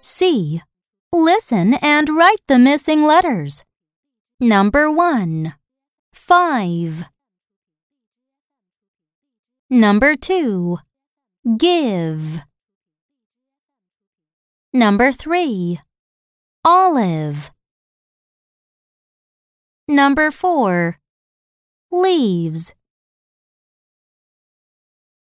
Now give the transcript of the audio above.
C. Listen and write the missing letters. Number 1. 5. Number 2. Give. Number 3. Olive. Number 4. Leaves.